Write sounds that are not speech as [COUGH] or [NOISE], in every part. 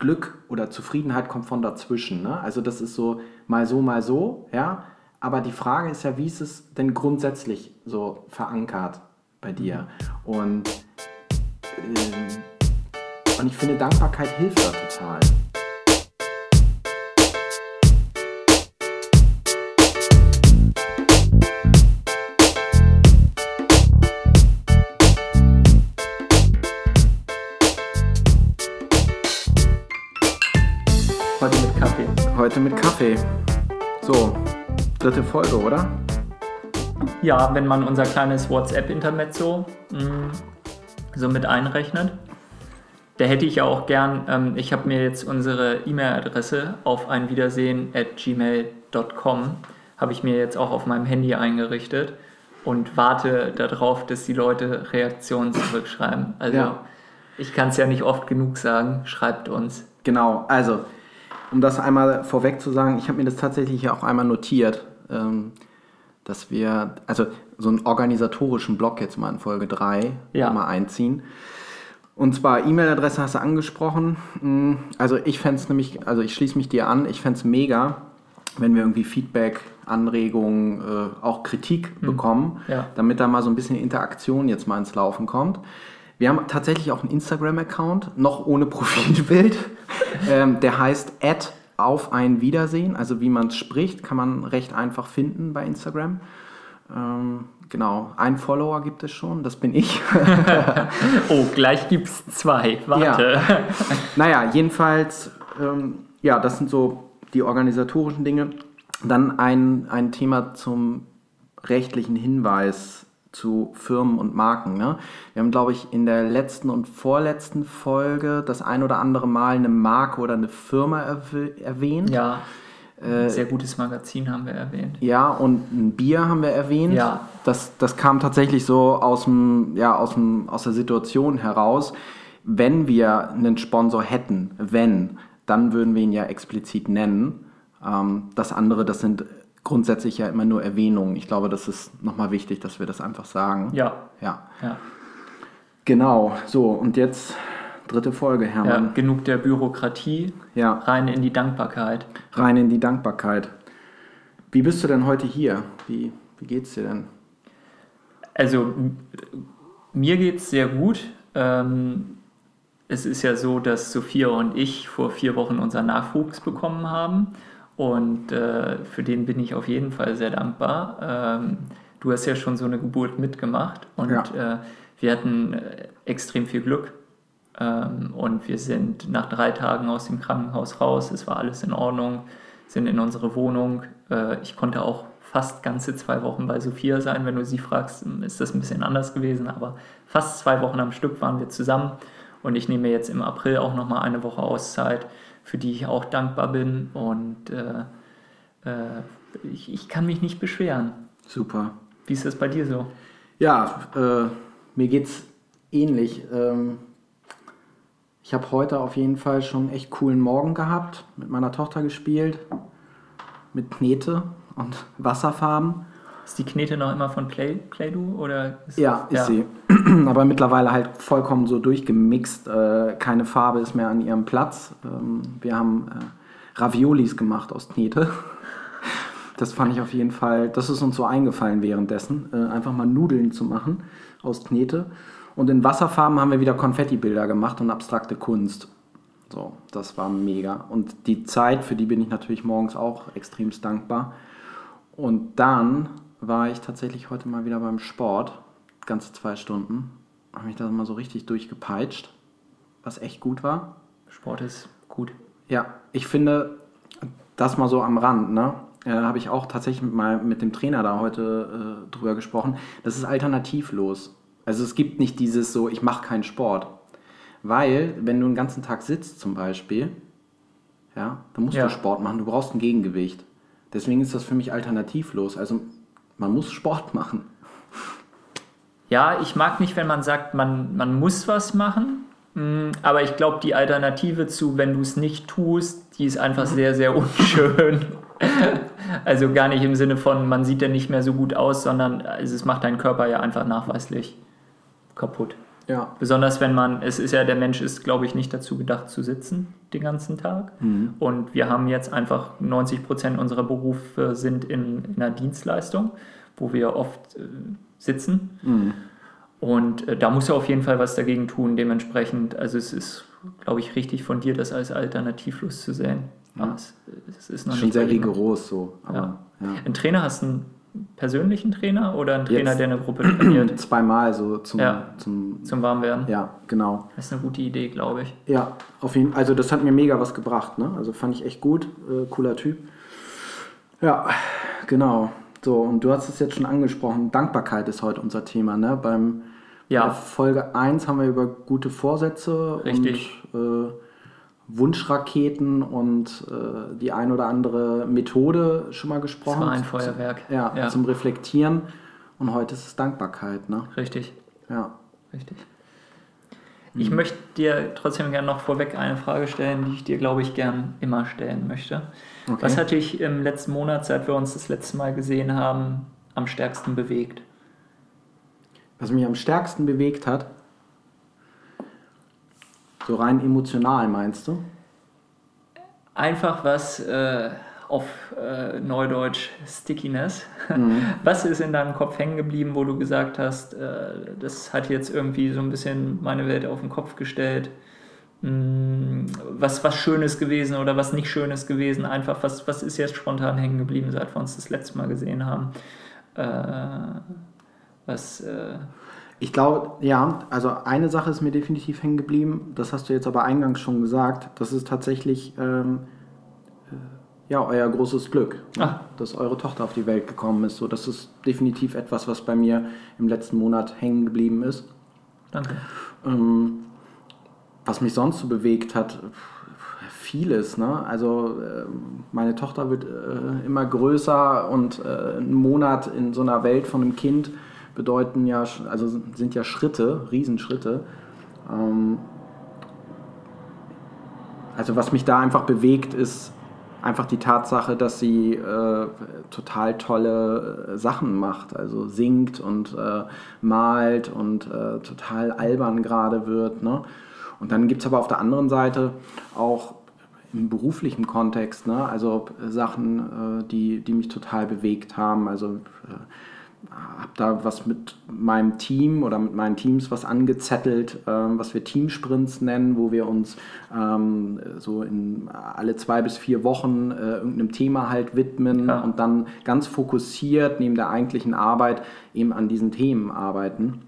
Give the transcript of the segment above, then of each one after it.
Glück oder Zufriedenheit kommt von dazwischen. Ne? Also das ist so mal so, mal so, ja. Aber die Frage ist ja, wie ist es denn grundsätzlich so verankert bei dir? Und, ähm, und ich finde, Dankbarkeit hilft da total. Kaffee. So, dritte Folge, oder? Ja, wenn man unser kleines WhatsApp-Intermezzo mm, so mit einrechnet. Da hätte ich ja auch gern, ähm, ich habe mir jetzt unsere E-Mail-Adresse auf ein Wiedersehen at gmail.com, habe ich mir jetzt auch auf meinem Handy eingerichtet und warte darauf, dass die Leute Reaktionen zurückschreiben. Also Ja. ich kann es ja nicht oft genug sagen, schreibt uns. Genau, also, um das einmal vorweg zu sagen, ich habe mir das tatsächlich ja auch einmal notiert, ähm, dass wir, also so einen organisatorischen Block jetzt mal in Folge 3 Ja. mal einziehen. Und zwar E-Mail-Adresse hast du angesprochen. Mm, Also ich fände es nämlich, also ich schließe mich dir an, ich fände es mega, wenn wir irgendwie Feedback, Anregungen, äh, auch Kritik bekommen, Ja. damit da mal so ein bisschen Interaktion jetzt mal ins Laufen kommt. Wir haben tatsächlich auch einen Instagram-Account, noch ohne Profilbild. [LAUGHS] ähm, der heißt at auf ein Wiedersehen, also wie man es spricht, kann man recht einfach finden bei Instagram. Ähm, genau, ein Follower gibt es schon, das bin ich. [LAUGHS] Oh, gleich gibt's zwei. Warte. Naja, jedenfalls, ähm, ja, das sind so die organisatorischen Dinge. Dann ein, ein Thema zum rechtlichen Hinweis zu Firmen und Marken. Ne? Wir haben, glaube ich, in der letzten und vorletzten Folge das ein oder andere Mal eine Marke oder eine Firma erw erwähnt. Ja, Äh, sehr gutes Magazin haben wir erwähnt. Ja, und ein Bier haben wir erwähnt. Ja. Das, das kam tatsächlich so aus, dem, ja, aus, dem, aus der Situation heraus. Wenn wir einen Sponsor hätten, wenn, dann würden wir ihn ja explizit nennen. Ähm, das andere, das sind grundsätzlich ja immer nur Erwähnungen. Ich glaube, das ist nochmal wichtig, dass wir das einfach sagen. Ja, Ja, ja. genau. So, und jetzt dritte Folge, ja. Hermann. Genug der Bürokratie, Ja, rein in die Dankbarkeit. rein in die Dankbarkeit. Wie bist du denn heute hier? Wie, wie geht's dir denn? Also mir geht es sehr gut. Ähm, es ist ja so, dass Sophia und ich vor vier Wochen unseren Nachwuchs bekommen haben. Und äh, für den bin ich auf jeden Fall sehr dankbar. Ähm, du hast ja schon so eine Geburt mitgemacht und Ja. äh, wir hatten äh, extrem viel Glück. Ähm, und wir sind nach drei Tagen aus dem Krankenhaus raus. Es war alles in Ordnung, sind in unsere Wohnung. Äh, ich konnte auch fast ganze zwei Wochen bei Sophia sein. Wenn du sie fragst, ist das ein bisschen anders gewesen. Aber fast zwei Wochen am Stück waren wir zusammen. Und ich nehme mir jetzt im April auch nochmal eine Woche Auszeit, für die ich auch dankbar bin. Und äh, äh, ich, ich kann mich nicht beschweren. Super. Wie ist das bei dir so? Ja, äh, mir geht's ähnlich. Ähm, ich habe heute auf jeden Fall schon einen echt coolen Morgen gehabt, mit meiner Tochter gespielt, mit Knete und [LAUGHS] Wasserfarben. Ist die Knete noch immer von Play, Play-Doh? Oder ist, Ja, ist sie. [CLEARS THROAT] Aber mittlerweile halt vollkommen so durchgemixt. Äh, keine Farbe ist mehr an ihrem Platz. Ähm, wir haben äh, Raviolis gemacht aus Knete. [LAUGHS] Das fand ich auf jeden Fall, das ist uns so eingefallen währenddessen, äh, einfach mal Nudeln zu machen aus Knete. Und in Wasserfarben haben wir wieder Konfettibilder gemacht und abstrakte Kunst. So, das war mega. Und die Zeit, für die bin ich natürlich morgens auch extremst dankbar. Und dann war ich tatsächlich heute mal wieder beim Sport, ganze zwei Stunden. Habe mich da mal so richtig durchgepeitscht, was echt gut war. Sport ist gut. Ja, ich finde, das mal so am Rand, ne? Äh, habe ich auch tatsächlich mal mit dem Trainer da heute äh, drüber gesprochen. Das ist alternativlos. Also es gibt nicht dieses so, ich mache keinen Sport. Weil, wenn du den ganzen Tag sitzt zum Beispiel, ja, dann musst Ja. du Sport machen, du brauchst ein Gegengewicht. Deswegen ist das für mich alternativlos. Also man muss Sport machen. Ja, ich mag nicht, wenn man sagt, man, man muss was machen. Mm, Aber ich glaube, die Alternative zu, wenn du es nicht tust, die ist einfach sehr, sehr [LAUGHS] unschön. Also gar nicht im Sinne von, man sieht ja nicht mehr so gut aus, sondern also es macht deinen Körper ja einfach nachweislich kaputt. Ja. Besonders wenn man, es ist ja, der Mensch ist, glaube ich, nicht dazu gedacht zu sitzen den ganzen Tag. Mhm. Und wir haben jetzt einfach 90 Prozent unserer Berufe sind in, in einer Dienstleistung, wo wir oft äh, sitzen. Mhm. Und äh, da muss er auf jeden Fall was dagegen tun. Dementsprechend, also es ist, glaube ich, richtig von dir, das als alternativlos zu sehen. Ja. Es, es ist noch Schon sehr rigoros so. Aber, ja. Ein Trainer hast du einen persönlichen Trainer oder einen Trainer, Jetzt- der eine Gruppe trainiert [CLEARS THROAT] Zweimal so zum, Ja. zum zum Warmwerden? ja, genau. Das ist eine gute Idee, glaube ich. Ja, auf jeden Also das hat mir mega was gebracht, ne? Also fand ich echt gut, äh, cooler Typ. Ja, genau. So, und du hast es jetzt schon angesprochen, Dankbarkeit ist heute unser Thema, ne? Beim Ja. bei Folge 1 haben wir über gute Vorsätze Richtig. und äh, Wunschraketen und äh, die ein oder andere Methode schon mal Das gesprochen. war ein Feuerwerk. Ja, ja. zum Reflektieren. Und heute ist es Dankbarkeit, ne? Richtig, Ja. richtig. Mhm. Ich möchte dir trotzdem gerne noch vorweg eine Frage stellen, die ich dir, glaube ich, gern immer stellen möchte. Okay. Was hat dich im letzten Monat, seit wir uns das letzte Mal gesehen haben, am stärksten bewegt? Was mich am stärksten bewegt hat, so rein emotional meinst du? Einfach was äh, auf äh, Neudeutsch Stickiness. Mhm. [LAUGHS] Was ist in deinem Kopf hängen geblieben, wo du gesagt hast, äh, das hat jetzt irgendwie so ein bisschen meine Welt auf den Kopf gestellt? Mm, Was, was Schönes gewesen oder was nicht Schönes gewesen? Einfach, was, was ist jetzt spontan hängen geblieben, seit wir uns das letzte Mal gesehen haben? Äh, was, äh, Ich glaube, ja, also eine Sache ist mir definitiv hängen geblieben, das hast du jetzt aber eingangs schon gesagt, das ist tatsächlich ähm, äh, ja, euer großes Glück, ne? Ah. dass eure Tochter auf die Welt gekommen ist. So, das ist definitiv etwas, was bei mir im letzten Monat hängen geblieben ist. danke. Ähm, was mich sonst so bewegt hat, vieles. Ne? Also äh, meine Tochter wird äh, immer größer und äh, ein Monat in so einer Welt von einem Kind bedeuten ja, also sind ja Schritte, Riesenschritte. Ähm, also was mich da einfach bewegt, ist einfach die Tatsache, dass sie äh, total tolle äh, Sachen macht. Also singt und äh, malt und äh, total albern gerade wird. Ne? Und dann gibt es aber auf der anderen Seite auch im beruflichen Kontext, ne? also Sachen, äh, die, die mich total bewegt haben. Also äh, habe da was mit meinem Team oder mit meinen Teams was angezettelt, ähm, was wir Teamsprints nennen, wo wir uns ähm, so in alle zwei bis vier Wochen äh, irgendeinem Thema halt widmen Ja. und dann ganz fokussiert neben der eigentlichen Arbeit eben an diesen Themen arbeiten.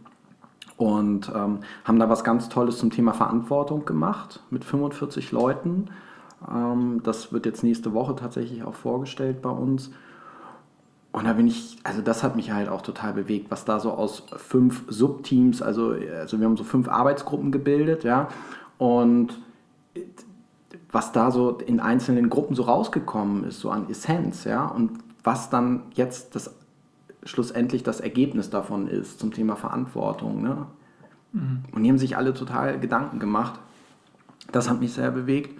Und ähm, haben da was ganz Tolles zum Thema Verantwortung gemacht mit 45 Leuten. Ähm, das wird jetzt nächste Woche tatsächlich auch vorgestellt bei uns. Und da bin ich, also das hat mich halt auch total bewegt, was da so aus fünf Subteams, also, also wir haben so fünf Arbeitsgruppen gebildet, ja, und was da so in einzelnen Gruppen so rausgekommen ist, so an Essenz, ja, und was dann jetzt das schlussendlich das Ergebnis davon ist zum Thema Verantwortung, ne? Und die haben sich alle total Gedanken gemacht. Das hat mich sehr bewegt.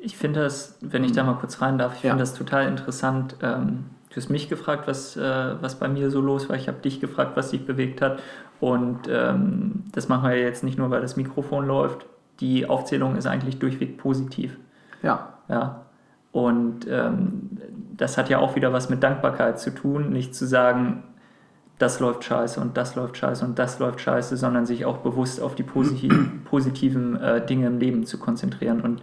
Ich finde das, wenn ich da mal kurz rein darf, ich Ja. finde das total interessant. Ähm, du hast mich gefragt, was, äh, was bei mir so los war. Ich habe dich gefragt, was dich bewegt hat. Und ähm, das machen wir jetzt nicht nur, weil das Mikrofon läuft. Die Aufzählung ist eigentlich durchweg positiv. Ja, Ja. Und ähm, das hat ja auch wieder was mit Dankbarkeit zu tun, nicht zu sagen, das läuft scheiße und das läuft scheiße und das läuft scheiße, sondern sich auch bewusst auf die posi [CLEARS THROAT] positiven äh, Dinge im Leben zu konzentrieren. Und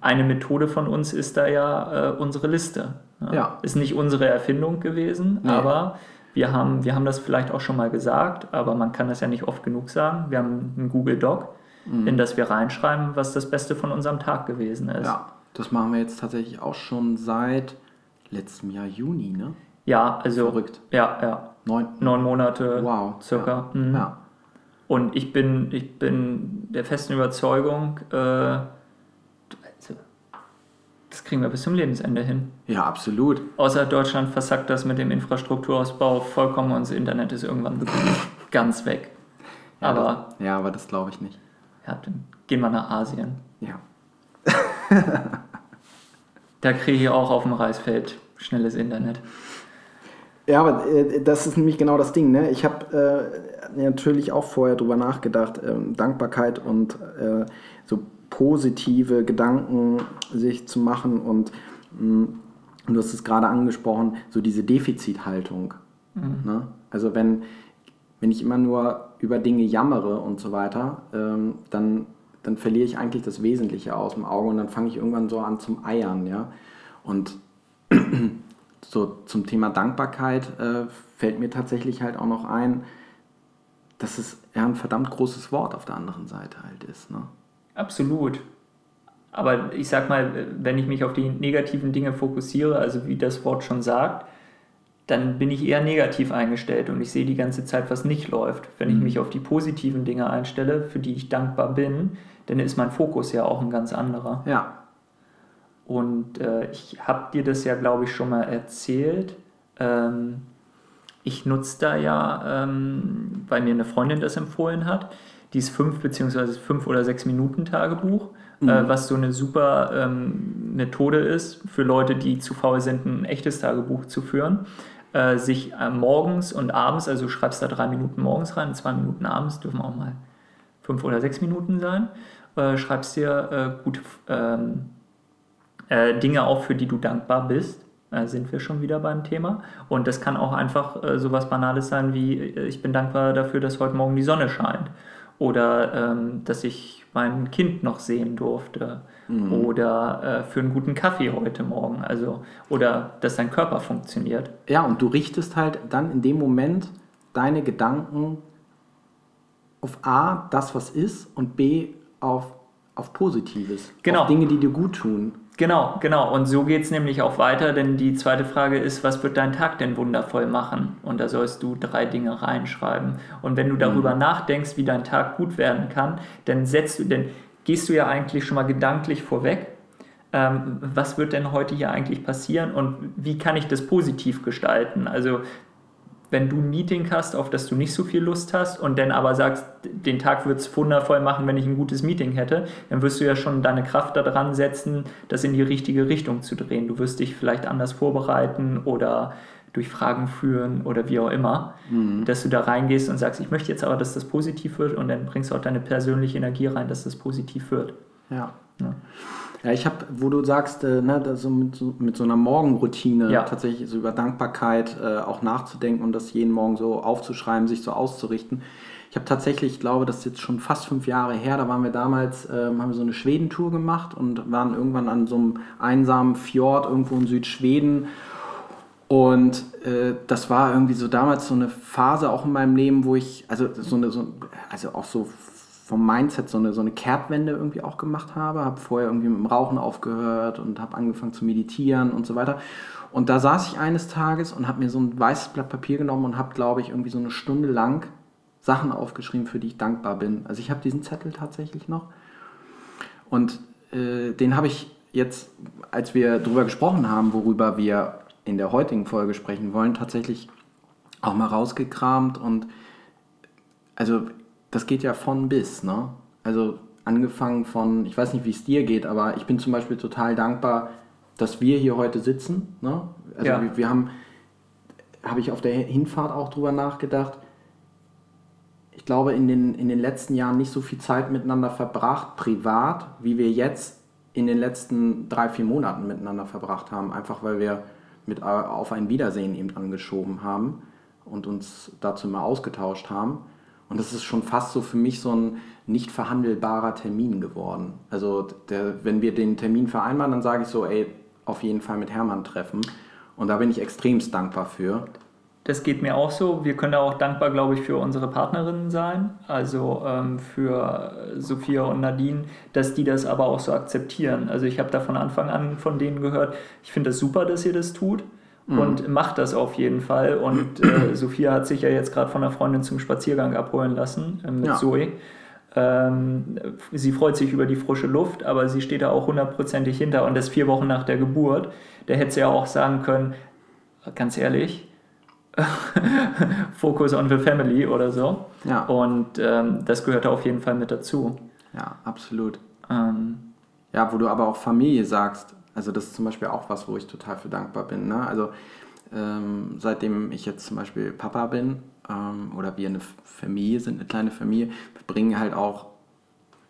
eine Methode von uns ist da ja äh, unsere Liste. Ja. Ist nicht unsere Erfindung gewesen, Nee. aber wir haben, wir haben das vielleicht auch schon mal gesagt, aber man kann das ja nicht oft genug sagen. Wir haben einen Google Doc, in das wir reinschreiben, was das Beste von unserem Tag gewesen ist. ja, das machen wir jetzt tatsächlich auch schon seit letztem Jahr Juni, ne? Ja, also Verrückt. Ja, ja. Neun, Neun Monate Wow. circa. Ja. Mhm. ja. Und ich bin, ich bin der festen Überzeugung, äh, das kriegen wir bis zum Lebensende hin. Ja, absolut. Außer Deutschland versackt das mit dem Infrastrukturausbau vollkommen und das Internet ist irgendwann [LAUGHS] ganz weg. Ja, Aber das, ja, aber das glaube ich nicht. ja, dann gehen wir nach Asien. Ja. [LAUGHS] Da kriege ich auch auf dem Reisfeld schnelles Internet. Ja, aber äh, das ist nämlich genau das Ding. Ne? Ich habe äh, natürlich auch vorher drüber nachgedacht, ähm, Dankbarkeit und äh, so positive Gedanken sich zu machen und mh, du hast es gerade angesprochen, so diese Defizithaltung. Mhm. Ne? Also wenn, wenn ich immer nur über Dinge jammere und so weiter, ähm, dann, dann verliere ich eigentlich das Wesentliche aus dem Auge und dann fange ich irgendwann so an zum Eiern. Ja? Und [CLEARS THROAT] so zum Thema Dankbarkeit äh, fällt mir tatsächlich halt auch noch ein, dass es eher ein verdammt großes Wort auf der anderen Seite halt ist. Ne? Absolut. Aber ich sag mal, wenn ich mich auf die negativen Dinge fokussiere, also wie das Wort schon sagt, dann bin ich eher negativ eingestellt und ich sehe die ganze Zeit, was nicht läuft. Wenn ich mhm. mich auf die positiven Dinge einstelle, für die ich dankbar bin, dann ist mein Fokus ja auch ein ganz anderer. Ja. Und äh, ich habe dir das ja, glaube ich, schon mal erzählt. Ähm, ich nutze da ja, ähm, weil mir eine Freundin das empfohlen hat, dieses 5 bzw. 5 oder 6 Minuten Tagebuch, äh, mhm. äh, was so eine super ähm, Methode ist für Leute, die zu faul sind, ein echtes Tagebuch zu führen. Äh, sich äh, morgens und abends, also du schreibst da drei Minuten morgens rein, zwei Minuten abends, dürfen auch mal fünf oder sechs Minuten sein, äh, schreibst dir gut ähm, äh, Dinge auf, für die du dankbar bist. Äh, sind wir schon wieder beim Thema. Und das kann auch einfach äh, so was Banales sein wie, äh, ich bin dankbar dafür, dass heute Morgen die Sonne scheint. Oder ähm, dass ich mein Kind noch sehen durfte. Mhm. Oder äh, für einen guten Kaffee heute Morgen. Also, oder dass dein Körper funktioniert. Ja, und du richtest halt dann in dem Moment deine Gedanken auf A, das, was ist, und B, auf, auf Positives. Genau. Auf Dinge, die dir gut tun. Genau, genau. Und so geht es nämlich auch weiter, denn die zweite Frage ist, was wird dein Tag denn wundervoll machen? Und da sollst du drei Dinge reinschreiben. Und wenn du darüber mhm. nachdenkst, wie dein Tag gut werden kann, dann setzt du, denn gehst du ja eigentlich schon mal gedanklich vorweg. Ähm, was wird denn heute hier eigentlich passieren und wie kann ich das positiv gestalten? Also wenn du ein Meeting hast, auf das du nicht so viel Lust hast und dann aber sagst, den Tag wird es wundervoll machen, wenn ich ein gutes Meeting hätte, dann wirst du ja schon deine Kraft daran setzen, das in die richtige Richtung zu drehen. Du wirst dich vielleicht anders vorbereiten oder durch Fragen führen oder wie auch immer, mhm. dass du da reingehst und sagst, ich möchte jetzt aber, dass das positiv wird und dann bringst du auch deine persönliche Energie rein, dass das positiv wird. Ja. ja. Ja, ich habe, wo du sagst, äh, ne, so mit, so, mit, so, einer Morgenroutine ja. tatsächlich so über Dankbarkeit äh, auch nachzudenken und das jeden Morgen so aufzuschreiben, sich so auszurichten. Ich habe tatsächlich, ich glaube, das ist jetzt schon fast fünf Jahre her, da waren wir damals, äh, haben wir so eine Schwedentour gemacht und waren irgendwann an so einem einsamen Fjord irgendwo in Südschweden. Und äh, das war irgendwie so damals so eine Phase auch in meinem Leben, wo ich, also so eine, so, also auch so vom Mindset so eine, so eine Kehrtwende irgendwie auch gemacht habe. Habe vorher irgendwie mit dem Rauchen aufgehört und habe angefangen zu meditieren und so weiter. Und da saß ich eines Tages und habe mir so ein weißes Blatt Papier genommen und habe, glaube ich, irgendwie so eine Stunde lang Sachen aufgeschrieben, für die ich dankbar bin. Also ich habe diesen Zettel tatsächlich noch. Und äh, den habe ich jetzt, als wir darüber gesprochen haben, worüber wir in der heutigen Folge sprechen wollen, tatsächlich auch mal rausgekramt und also das geht ja von bis, ne? Also angefangen von, ich weiß nicht, wie es dir geht, aber ich bin zum Beispiel total dankbar, dass wir hier heute sitzen. Ne? Also ja. wir, wir haben, habe ich auf der Hinfahrt auch drüber nachgedacht. Ich glaube, in den, in den letzten Jahren nicht so viel Zeit miteinander verbracht, privat, wie wir jetzt in den letzten drei, vier Monaten miteinander verbracht haben. Einfach weil wir mit auf ein Wiedersehen eben angeschoben haben und uns dazu mal ausgetauscht haben. Und das ist schon fast so für mich so ein nicht verhandelbarer Termin geworden. Also der, wenn wir den Termin vereinbaren, dann sage ich so, ey, auf jeden Fall mit Hermann treffen. Und da bin ich extremst dankbar für. Das geht mir auch so. Wir können da auch dankbar, glaube ich, für unsere Partnerinnen sein, also ähm, für Sophia und Nadine, dass die das aber auch so akzeptieren. Also ich habe da von Anfang an von denen gehört, ich finde das super, dass ihr das tut mhm. und macht das auf jeden Fall. Und äh, [CLEARS THROAT] Sophia hat sich ja jetzt gerade von einer Freundin zum Spaziergang abholen lassen äh, mit ja. Zoe. Ähm, sie freut sich über die frische Luft, aber sie steht da auch hundertprozentig hinter und das vier Wochen nach der Geburt. Der hätte sie ja auch sagen können, ganz ehrlich, [LAUGHS] Focus on the Family oder so. Ja. Und ähm, das gehört auf jeden Fall mit dazu. Ja, absolut. Ähm, ja, wo du aber auch Familie sagst, also das ist zum Beispiel auch was, wo ich total für dankbar bin. Ne? Also ähm, seitdem ich jetzt zum Beispiel Papa bin ähm, oder wir eine Familie sind, eine kleine Familie, wir bringen halt auch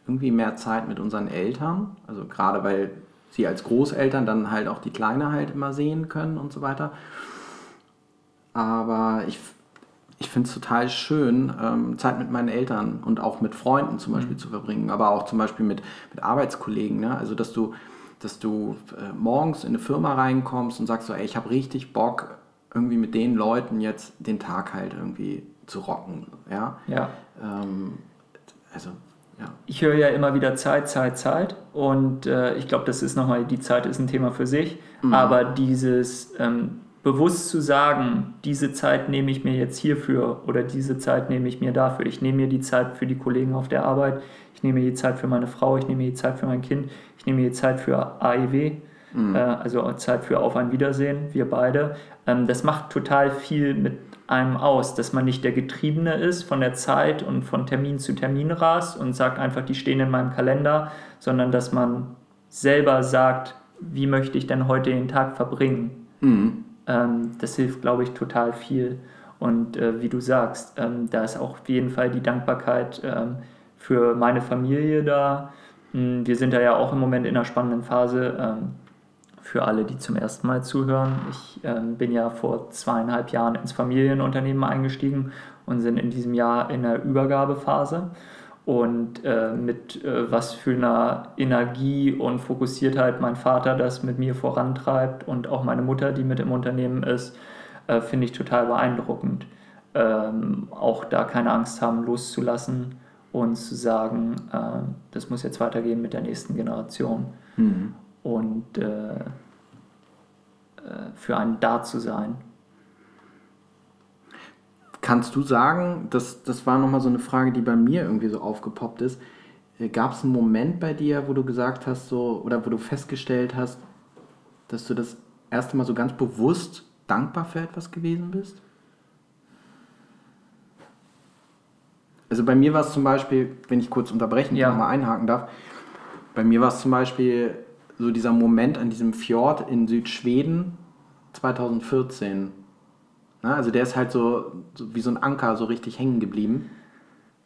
irgendwie mehr Zeit mit unseren Eltern. Also gerade weil sie als Großeltern dann halt auch die Kleine halt immer sehen können und so weiter. Aber ich, ich finde es total schön, ähm, Zeit mit meinen Eltern und auch mit Freunden zum Beispiel mhm. zu verbringen, aber auch zum Beispiel mit, mit Arbeitskollegen. Ne? Also dass du, dass du äh, morgens in eine Firma reinkommst und sagst so, ey, ich habe richtig Bock, irgendwie mit den Leuten jetzt den Tag halt irgendwie zu rocken. Ja. ja. Ähm, also ja. Ich höre ja immer wieder Zeit, Zeit, Zeit und äh, ich glaube, das ist nochmal, die Zeit ist ein Thema für sich, mhm. aber dieses ähm, bewusst zu sagen, diese Zeit nehme ich mir jetzt hierfür oder diese Zeit nehme ich mir dafür. Ich nehme mir die Zeit für die Kollegen auf der Arbeit, ich nehme mir die Zeit für meine Frau, ich nehme mir die Zeit für mein Kind, ich nehme mir die Zeit für AEW, mhm. äh, also Zeit für Auf ein Wiedersehen, wir beide. Ähm, das macht total viel mit einem aus, dass man nicht der Getriebene ist von der Zeit und von Termin zu Termin rast und sagt einfach, die stehen in meinem Kalender, sondern dass man selber sagt, wie möchte ich denn heute den Tag verbringen. Mhm. Ähm, das hilft, glaube ich, total viel. Und äh, wie du sagst, ähm, da ist auch auf jeden Fall die Dankbarkeit ähm, für meine Familie da. Hm, wir sind da ja auch im Moment in einer spannenden Phase ähm, für alle, die zum ersten Mal zuhören. Ich äh, bin ja vor zweieinhalb Jahren ins Familienunternehmen eingestiegen und sind in diesem Jahr in der Übergabephase. Und äh, mit äh, was für einer Energie und Fokussiertheit mein Vater das mit mir vorantreibt und auch meine Mutter, die mit im Unternehmen ist, äh, finde ich total beeindruckend. Ähm, auch da keine Angst haben, loszulassen und zu sagen, äh, das muss jetzt weitergehen mit der nächsten Generation. Mhm und äh, äh, für einen da zu sein. Kannst du sagen, das, das war nochmal so eine Frage, die bei mir irgendwie so aufgepoppt ist. Äh, Gab es einen Moment bei dir, wo du gesagt hast, so, oder wo du festgestellt hast, dass du das erste Mal so ganz bewusst dankbar für etwas gewesen bist? Also bei mir war es zum Beispiel, wenn ich kurz unterbrechen ja. mal einhaken darf, bei mir war es zum Beispiel so dieser Moment an diesem Fjord in Südschweden 2014. Na, also der ist halt so, so wie so ein Anker so richtig hängen geblieben.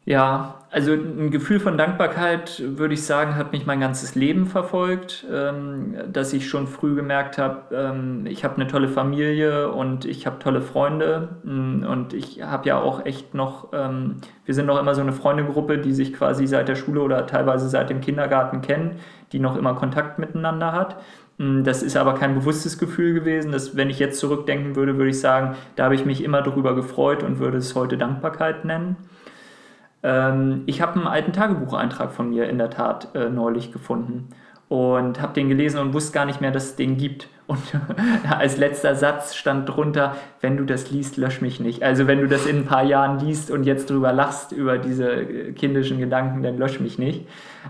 Ja, also ein Gefühl von Dankbarkeit, würde ich sagen, hat mich mein ganzes Leben verfolgt, ähm, dass ich schon früh gemerkt habe, ähm, ich habe eine tolle Familie und ich habe tolle Freunde mm, und ich habe ja auch echt noch, ähm, wir sind noch immer so eine Freundegruppe, die sich quasi seit der Schule oder teilweise seit dem Kindergarten kennen, die noch immer Kontakt miteinander hat. Mm, das ist aber kein bewusstes Gefühl gewesen. dass, wenn ich jetzt zurückdenken würde, würde ich sagen, da habe ich mich immer darüber gefreut und würde es heute Dankbarkeit nennen. Ähm, ich habe einen alten Tagebucheintrag von mir in der Tat äh, neulich gefunden und habe den gelesen und wusste gar nicht mehr, dass es den gibt. Und [LAUGHS] als letzter Satz stand drunter, wenn du das liest, lösch mich nicht. Also wenn du das in ein paar Jahren liest und jetzt drüber lachst über diese äh, kindischen Gedanken, dann lösch mich nicht.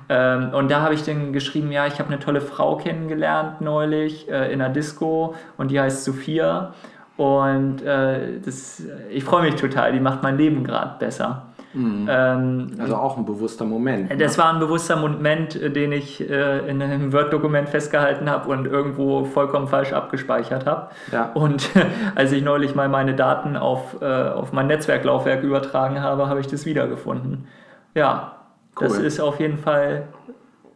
Ähm, und da habe ich dann geschrieben, ja, ich habe eine tolle Frau kennengelernt neulich äh, in einer Disco und die heißt Sophia. Und äh, das, ich freue mich total, die macht mein Leben gerade besser. Mhm. Ähm, also auch ein bewusster Moment. Ne? Das war ein bewusster Moment, äh, den ich äh, in einem Word-Dokument festgehalten habe und irgendwo vollkommen falsch abgespeichert habe. Ja. Und [LAUGHS] als ich neulich mal meine Daten auf, äh, auf mein Netzwerklaufwerk übertragen habe, habe ich das wiedergefunden. Ja, cool. das ist auf jeden Fall,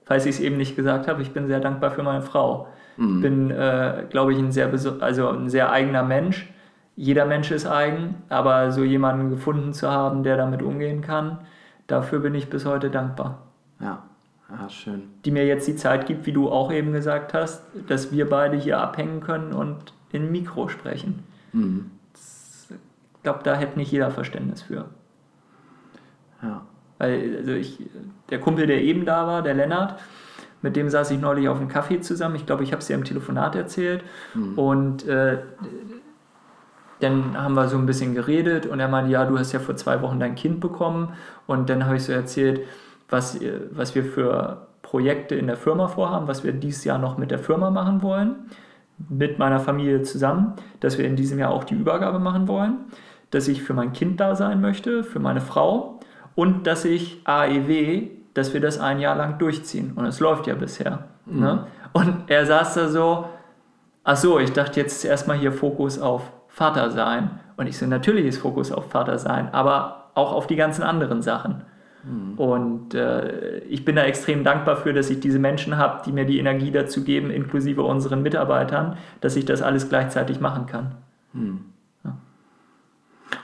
falls ich es eben nicht gesagt habe, ich bin sehr dankbar für meine Frau. Mhm. Bin, äh, glaube ich, ein sehr, also ein sehr eigener Mensch jeder Mensch ist eigen, aber so jemanden gefunden zu haben, der damit umgehen kann, dafür bin ich bis heute dankbar. Ja, ja schön. Die mir jetzt die Zeit gibt, wie du auch eben gesagt hast, dass wir beide hier abhängen können und in Mikro sprechen. Mhm. Ich glaube, da hätte nicht jeder Verständnis für. Ja. Weil also ich, der Kumpel, der eben da war, der Lennart, mit dem saß ich neulich auf einem Kaffee zusammen. Ich glaube, ich habe es dir im Telefonat erzählt. Mhm. Und äh, dann haben wir so ein bisschen geredet und er meinte, ja, du hast ja vor zwei Wochen dein Kind bekommen. Und dann habe ich so erzählt, was, was wir für Projekte in der Firma vorhaben, was wir dieses Jahr noch mit der Firma machen wollen, mit meiner Familie zusammen, dass wir in diesem Jahr auch die Übergabe machen wollen, dass ich für mein Kind da sein möchte, für meine Frau und dass ich AEW, dass wir das ein Jahr lang durchziehen. Und es läuft ja bisher. Mhm. Ne? Und er saß da so, ach so, ich dachte jetzt erstmal hier Fokus auf Vater sein. Und ich so, natürlich ist Fokus auf Vater sein, aber auch auf die ganzen anderen Sachen. Mhm. Und äh, ich bin da extrem dankbar für, dass ich diese Menschen habe, die mir die Energie dazu geben, inklusive unseren Mitarbeitern, dass ich das alles gleichzeitig machen kann. Mhm. Ja.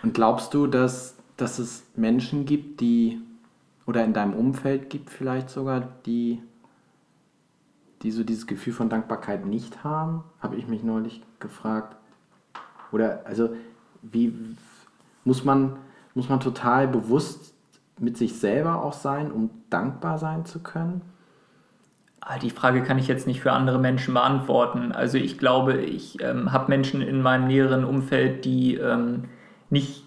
Und glaubst du, dass, dass es Menschen gibt, die, oder in deinem Umfeld gibt vielleicht sogar, die, die so dieses Gefühl von Dankbarkeit nicht haben? Habe ich mich neulich gefragt. Oder, also, wie muss man, muss man total bewusst mit sich selber auch sein, um dankbar sein zu können? Ah, die Frage kann ich jetzt nicht für andere Menschen beantworten. Also ich glaube, ich ähm, habe Menschen in meinem näheren Umfeld, die ähm, nicht,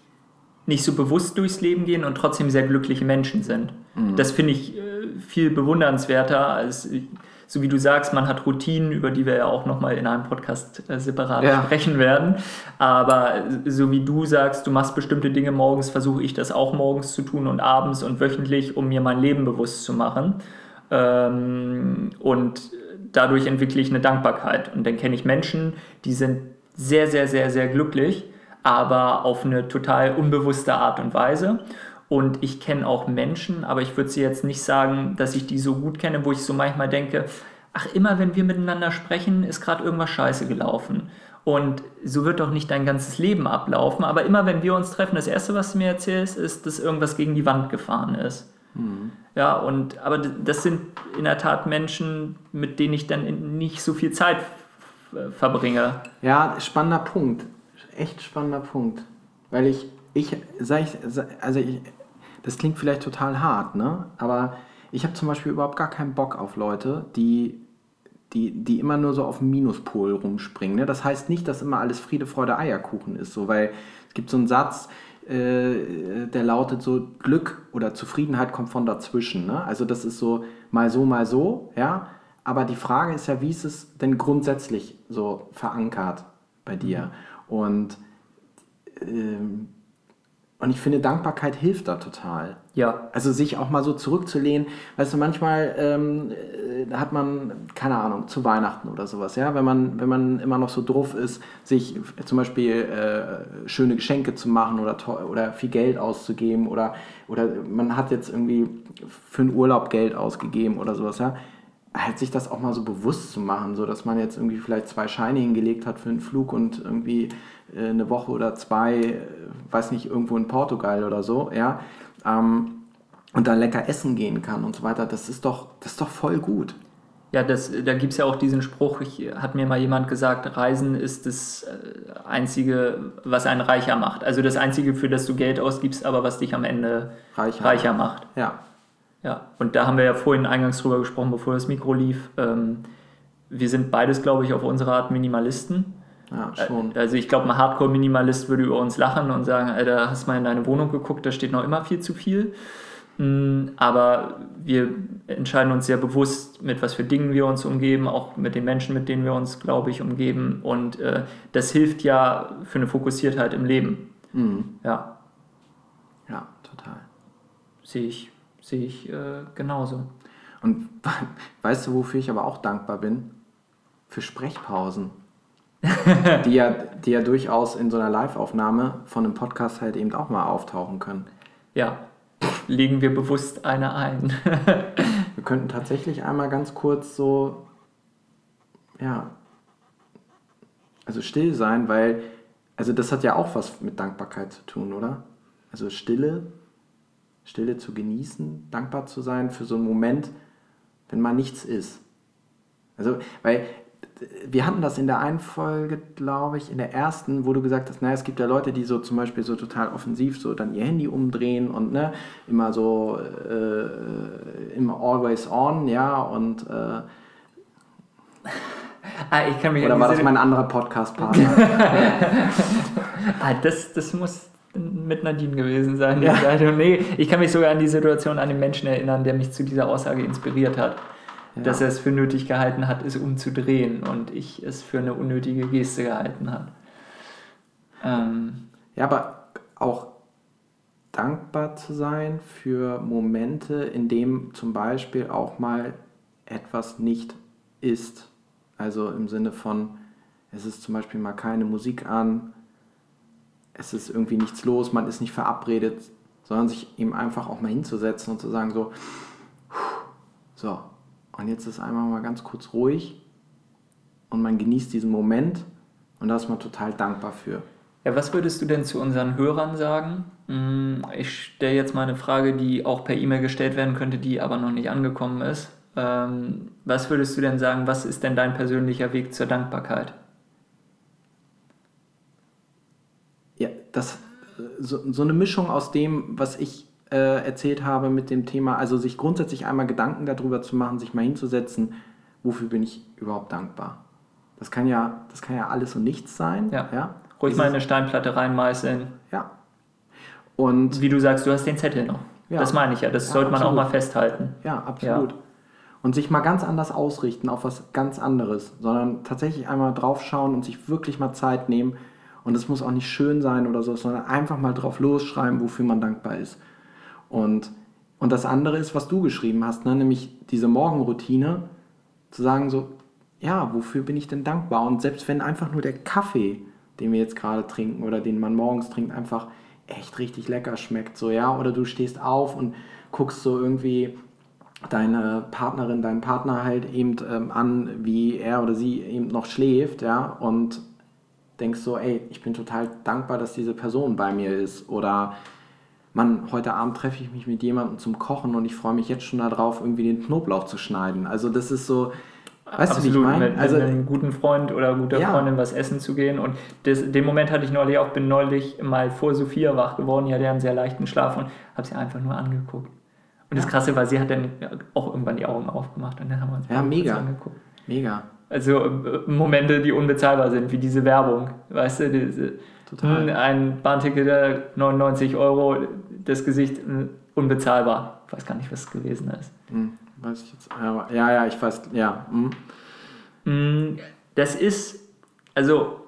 nicht so bewusst durchs Leben gehen und trotzdem sehr glückliche Menschen sind. Mhm. Das finde ich äh, viel bewundernswerter als so wie du sagst, man hat Routinen, über die wir ja auch nochmal in einem Podcast äh, separat ja. sprechen werden. Aber so wie du sagst, du machst bestimmte Dinge morgens, versuche ich das auch morgens zu tun und abends und wöchentlich, um mir mein Leben bewusst zu machen. Ähm, und dadurch entwickle ich eine Dankbarkeit. Und dann kenne ich Menschen, die sind sehr, sehr, sehr, sehr glücklich, aber auf eine total unbewusste Art und Weise. Und ich kenne auch Menschen, aber ich würde sie jetzt nicht sagen, dass ich die so gut kenne, wo ich so manchmal denke, ach, immer wenn wir miteinander sprechen, ist gerade irgendwas scheiße gelaufen. Und so wird doch nicht dein ganzes Leben ablaufen. Aber immer wenn wir uns treffen, das Erste, was du mir erzählst, ist, dass irgendwas gegen die Wand gefahren ist. Mhm. Ja, und aber das sind in der Tat Menschen, mit denen ich dann nicht so viel Zeit verbringe. Ja, spannender Punkt. Echt spannender Punkt. Weil ich ich, sag ich, also ich, das klingt vielleicht total hart, ne? Aber ich habe zum Beispiel überhaupt gar keinen Bock auf Leute, die, die, die immer nur so auf dem Minuspol rumspringen. Ne? Das heißt nicht, dass immer alles Friede, Freude, Eierkuchen ist, so, weil es gibt so einen Satz, äh, der lautet so, Glück oder Zufriedenheit kommt von dazwischen. Ne? Also das ist so mal so, mal so, ja. Aber die Frage ist ja, wie ist es denn grundsätzlich so verankert bei dir? Mhm. Und ähm, und ich finde, Dankbarkeit hilft da total. Ja. Also sich auch mal so zurückzulehnen. Weißt du, manchmal ähm, äh, hat man, keine Ahnung, zu Weihnachten oder sowas, ja, wenn man, wenn man immer noch so drauf ist, sich zum Beispiel äh, schöne Geschenke zu machen oder, oder viel Geld auszugeben oder, oder man hat jetzt irgendwie für einen Urlaub Geld ausgegeben oder sowas, ja halt sich das auch mal so bewusst zu machen, so dass man jetzt irgendwie vielleicht zwei Scheine hingelegt hat für einen Flug und irgendwie äh, eine Woche oder zwei, äh, weiß nicht, irgendwo in Portugal oder so, ja, ähm, und dann lecker essen gehen kann und so weiter, das ist doch, das ist doch voll gut. Ja, das, da gibt es ja auch diesen Spruch, ich, hat mir mal jemand gesagt, Reisen ist das äh, Einzige, was einen reicher macht. Also das Einzige, für das du Geld ausgibst, aber was dich am Ende reicher, reicher macht. Ja. Ja, und da haben wir ja vorhin eingangs drüber gesprochen, bevor das Mikro lief. Ähm, wir sind beides, glaube ich, auf unsere Art Minimalisten. Ja, schon. Also ich glaube, ein Hardcore-Minimalist würde über uns lachen und sagen, Alter, hast mal in deine Wohnung geguckt, da steht noch immer viel zu viel. Mm, aber wir entscheiden uns sehr bewusst, mit was für Dingen wir uns umgeben, auch mit den Menschen, mit denen wir uns, glaube ich, umgeben. Und äh, das hilft ja für eine Fokussiertheit im Leben. Mhm. Ja. Ja, total. Sehe ich, sehe ich äh, genauso. Und [LAUGHS] weißt du, wofür ich aber auch dankbar bin? Für Sprechpausen [LAUGHS] die, ja, die ja durchaus in so einer Live-Aufnahme von einem Podcast halt eben auch mal auftauchen können. Ja, legen wir bewusst eine ein. [LAUGHS] wir könnten tatsächlich einmal ganz kurz so, ja, also still sein, weil, also das hat ja auch was mit Dankbarkeit zu tun, oder? Also Stille, Stille zu genießen, dankbar zu sein für so einen Moment, wenn mal nichts ist. Also, weil wir hatten das in der einen Folge, glaube ich, in der ersten, wo du gesagt hast, naja, es gibt ja Leute, die so zum Beispiel so total offensiv so dann ihr Handy umdrehen und ne, immer so äh, immer always on, ja, und äh, [LAUGHS] ah, ich kann mich Oder war das mein anderer Podcast-Partner? [LAUGHS] ah, das, das muss mit Nadine gewesen sein. Ja. [LAUGHS] Nee, ich kann mich sogar an die Situation an den Menschen erinnern, der mich zu dieser Aussage inspiriert hat ja. dass er es für nötig gehalten hat, es umzudrehen und ich es für eine unnötige Geste gehalten habe. Ähm, ja, aber auch dankbar zu sein für Momente, in denen zum Beispiel auch mal etwas nicht ist. Also im Sinne von, es ist zum Beispiel mal keine Musik an, es ist irgendwie nichts los, man ist nicht verabredet, sondern sich eben einfach auch mal hinzusetzen und zu sagen so, so, und jetzt ist einmal mal ganz kurz ruhig und man genießt diesen Moment und da ist man total dankbar für. Ja, was würdest du denn zu unseren Hörern sagen? Hm, ich stelle jetzt mal eine Frage, die auch per E-Mail gestellt werden könnte, die aber noch nicht angekommen ist. Ähm, was würdest du denn sagen, was ist denn dein persönlicher Weg zur Dankbarkeit? Ja, das, so, so eine Mischung aus dem, was ich äh, erzählt habe mit dem Thema, also sich grundsätzlich einmal Gedanken darüber zu machen, sich mal hinzusetzen, wofür bin ich überhaupt dankbar. Das kann ja, das kann ja alles und nichts sein. Ja. ja? Ruhig Dieses- mal eine Steinplatte reinmeißeln. Ja. Und Wie du sagst, du hast den Zettel noch. Ja. Das meine ich ja, das Ja, sollte man auch mal festhalten. ja, absolut. Und sich mal ganz anders ausrichten auf was ganz anderes, sondern tatsächlich einmal draufschauen und sich wirklich mal Zeit nehmen. Und es muss auch nicht schön sein oder so, sondern einfach mal drauf losschreiben, wofür man dankbar ist. Und, und das andere ist, was du geschrieben hast, ne? nämlich diese Morgenroutine, zu sagen so, ja, wofür bin ich denn dankbar? Und selbst wenn einfach nur der Kaffee, den wir jetzt gerade trinken oder den man morgens trinkt, einfach echt richtig lecker schmeckt, so ja, oder du stehst auf und guckst so irgendwie deine Partnerin, deinen Partner halt eben ähm, an, wie er oder sie eben noch schläft, ja, und denkst so, ey, ich bin total dankbar, dass diese Person bei mir ist oder Mann, heute Abend treffe ich mich mit jemandem zum Kochen und ich freue mich jetzt schon darauf, irgendwie den Knoblauch zu schneiden. Also das ist so, weißt du, wie ich Absolut, meine? mit, Also, mit einem guten Freund oder guter Ja. Freundin was essen zu gehen. Und das, den Moment hatte ich neulich auch, bin neulich mal vor Sophia wach geworden, die hatte ja einen sehr leichten Schlaf und habe sie einfach nur angeguckt. Und das Ja. Krasse war, sie hat dann auch irgendwann die Augen aufgemacht und dann haben wir uns Ja, mega. angeguckt. mega, Also äh, Momente, die unbezahlbar sind, wie diese Werbung. Weißt du, diese, Total. hm, ein Bahnticket, äh, 99 Euro, das Gesicht äh, unbezahlbar. Ich weiß gar nicht, was es gewesen ist. hm, weiß ich jetzt, ja, ja, ja, ich weiß, ja, hm. Mm, Das ist, also,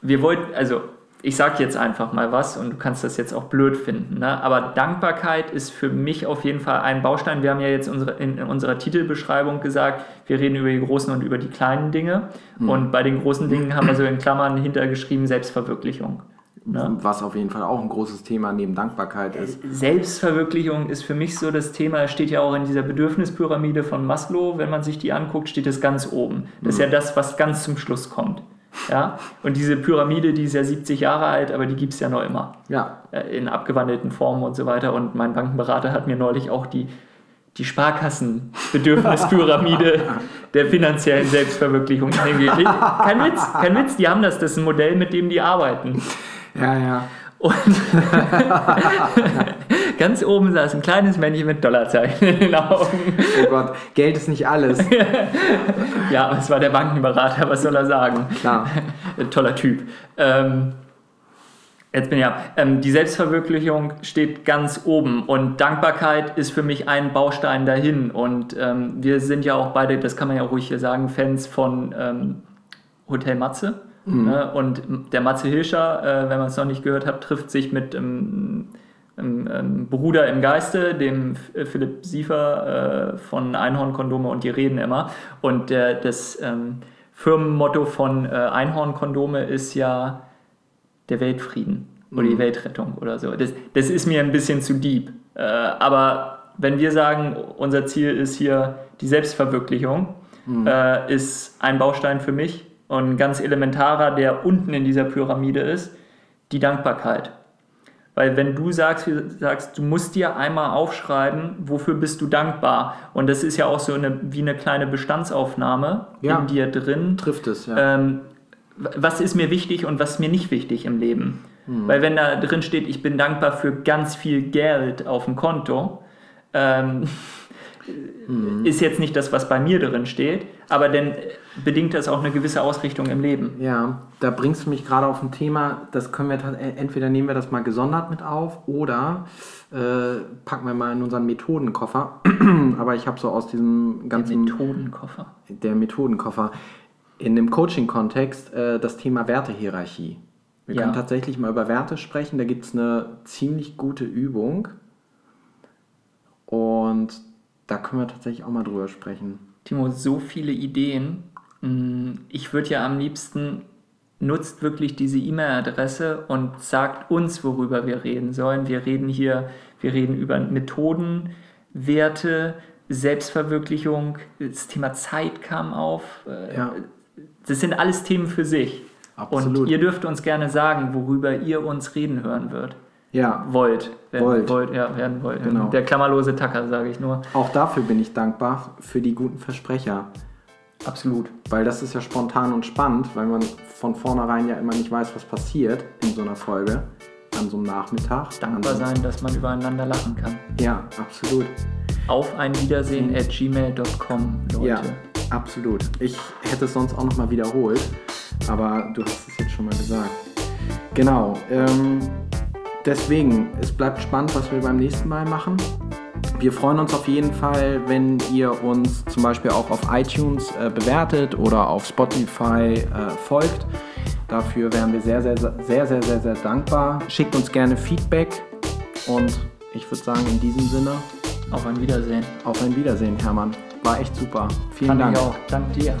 wir wollten, also, ich sag jetzt einfach mal was und du kannst das jetzt auch blöd finden, ne? aber Dankbarkeit ist für mich auf jeden Fall ein Baustein. Wir haben ja jetzt unsere, in, in unserer Titelbeschreibung gesagt, wir reden über die großen und über die kleinen Dinge. Und bei den großen Dingen haben wir so in Klammern hintergeschrieben Selbstverwirklichung. Ne? was auf jeden Fall auch ein großes Thema neben Dankbarkeit ist. Selbstverwirklichung ist für mich so das Thema, steht ja auch in dieser Bedürfnispyramide von Maslow, wenn man sich die anguckt, steht es ganz oben. Das ist ja das, was ganz zum Schluss kommt. Ja? Und diese Pyramide, die ist ja 70 Jahre alt, aber die gibt es ja noch immer. Ja, Äh, In abgewandelten Formen und so weiter. Und mein Bankenberater hat mir neulich auch die, die Sparkassen-Bedürfnispyramide [LAUGHS] der finanziellen Selbstverwirklichung hingegeben. Kein Witz, kein Witz, die haben das, das ist ein Modell, mit dem die arbeiten. ja, ja. Und [LAUGHS] ganz oben saß ein kleines Männchen mit Dollarzeichen in den Augen. Oh Gott, Geld ist nicht alles. [LAUGHS] Ja, es war der Bankenberater, was soll er sagen? Klar. Toller Typ. Ähm, jetzt bin ich ab. Ähm, die Selbstverwirklichung steht ganz oben und Dankbarkeit ist für mich ein Baustein dahin. Und ähm, wir sind ja auch beide, das kann man ja ruhig hier sagen, Fans von ähm, Hotel Matze. Ne? Und der Matze Hilscher, äh, wenn man es noch nicht gehört hat, trifft sich mit ähm, ähm, ähm, Bruder im Geiste, dem F- Philipp Siefer äh, von Einhornkondome und die reden immer. Und der, das ähm, Firmenmotto von äh, Einhornkondome ist ja der Weltfrieden oder die Weltrettung oder so. Das, das ist mir ein bisschen zu deep. Äh, aber wenn wir sagen, unser Ziel ist hier die Selbstverwirklichung, äh, ist ein Baustein für mich und ein ganz elementarer, der unten in dieser Pyramide ist, die Dankbarkeit. Weil wenn du sagst, sagst, du musst dir einmal aufschreiben, wofür bist du dankbar. Und das ist ja auch so eine, wie eine kleine Bestandsaufnahme Ja. in dir drin. Trifft es, ja. Ähm, was ist mir wichtig und was ist mir nicht wichtig im Leben? Weil wenn da drin steht, ich bin dankbar für ganz viel Geld auf dem Konto, ähm, [LAUGHS] ist jetzt nicht das, was bei mir drin steht, aber dann bedingt das auch eine gewisse Ausrichtung im Leben. Ja, da bringst du mich gerade auf ein Thema, das können wir äh, entweder nehmen wir das mal gesondert mit auf oder äh, packen wir mal in unseren Methodenkoffer. [CLEARS THROAT] Aber ich habe so aus diesem ganzen Methodenkoffer. der Methodenkoffer in dem Coaching-Kontext äh, das Thema Wertehierarchie. Wir Ja. können tatsächlich mal über Werte sprechen. Da gibt es eine ziemlich gute Übung und da können wir tatsächlich auch mal drüber sprechen. Timo, so viele Ideen. Mm, Ich würde ja am liebsten nutzt wirklich diese E-Mail-Adresse und sagt uns, worüber wir reden sollen. Wir reden hier, wir reden über Methoden, Werte, Selbstverwirklichung, das Thema Zeit kam auf. Äh, Ja. Das sind alles Themen für sich. Absolut. Und ihr dürft uns gerne sagen, worüber ihr uns reden hören wird. Ja, Wollt. Werden, Wollt. ja, werden wollt. Genau. Der klammerlose Tacker, sage ich nur. auch dafür bin ich dankbar für die guten Versprecher. Absolut. Weil das ist ja spontan und spannend, weil man von vornherein ja immer nicht weiß, was passiert in so einer Folge an so einem Nachmittag. Dankbar An so- sein, dass man übereinander lachen kann. Ja, absolut. Auf ein Wiedersehen at gmail.com, Leute. Ja, absolut. Ich hätte es sonst auch nochmal wiederholt, aber du hast es jetzt schon mal gesagt. Genau. Ähm, deswegen, es bleibt spannend, was wir beim nächsten Mal machen. Wir freuen uns auf jeden Fall, wenn ihr uns zum Beispiel auch auf iTunes äh, bewertet oder auf Spotify äh, folgt. Dafür wären wir sehr, sehr, sehr, sehr, sehr, sehr, sehr dankbar. Schickt uns gerne Feedback und ich würde sagen, in diesem Sinne, Auf ein Wiedersehen. auf ein Wiedersehen, Hermann. War echt super. Vielen Fand Dank. ich auch. Dank dir.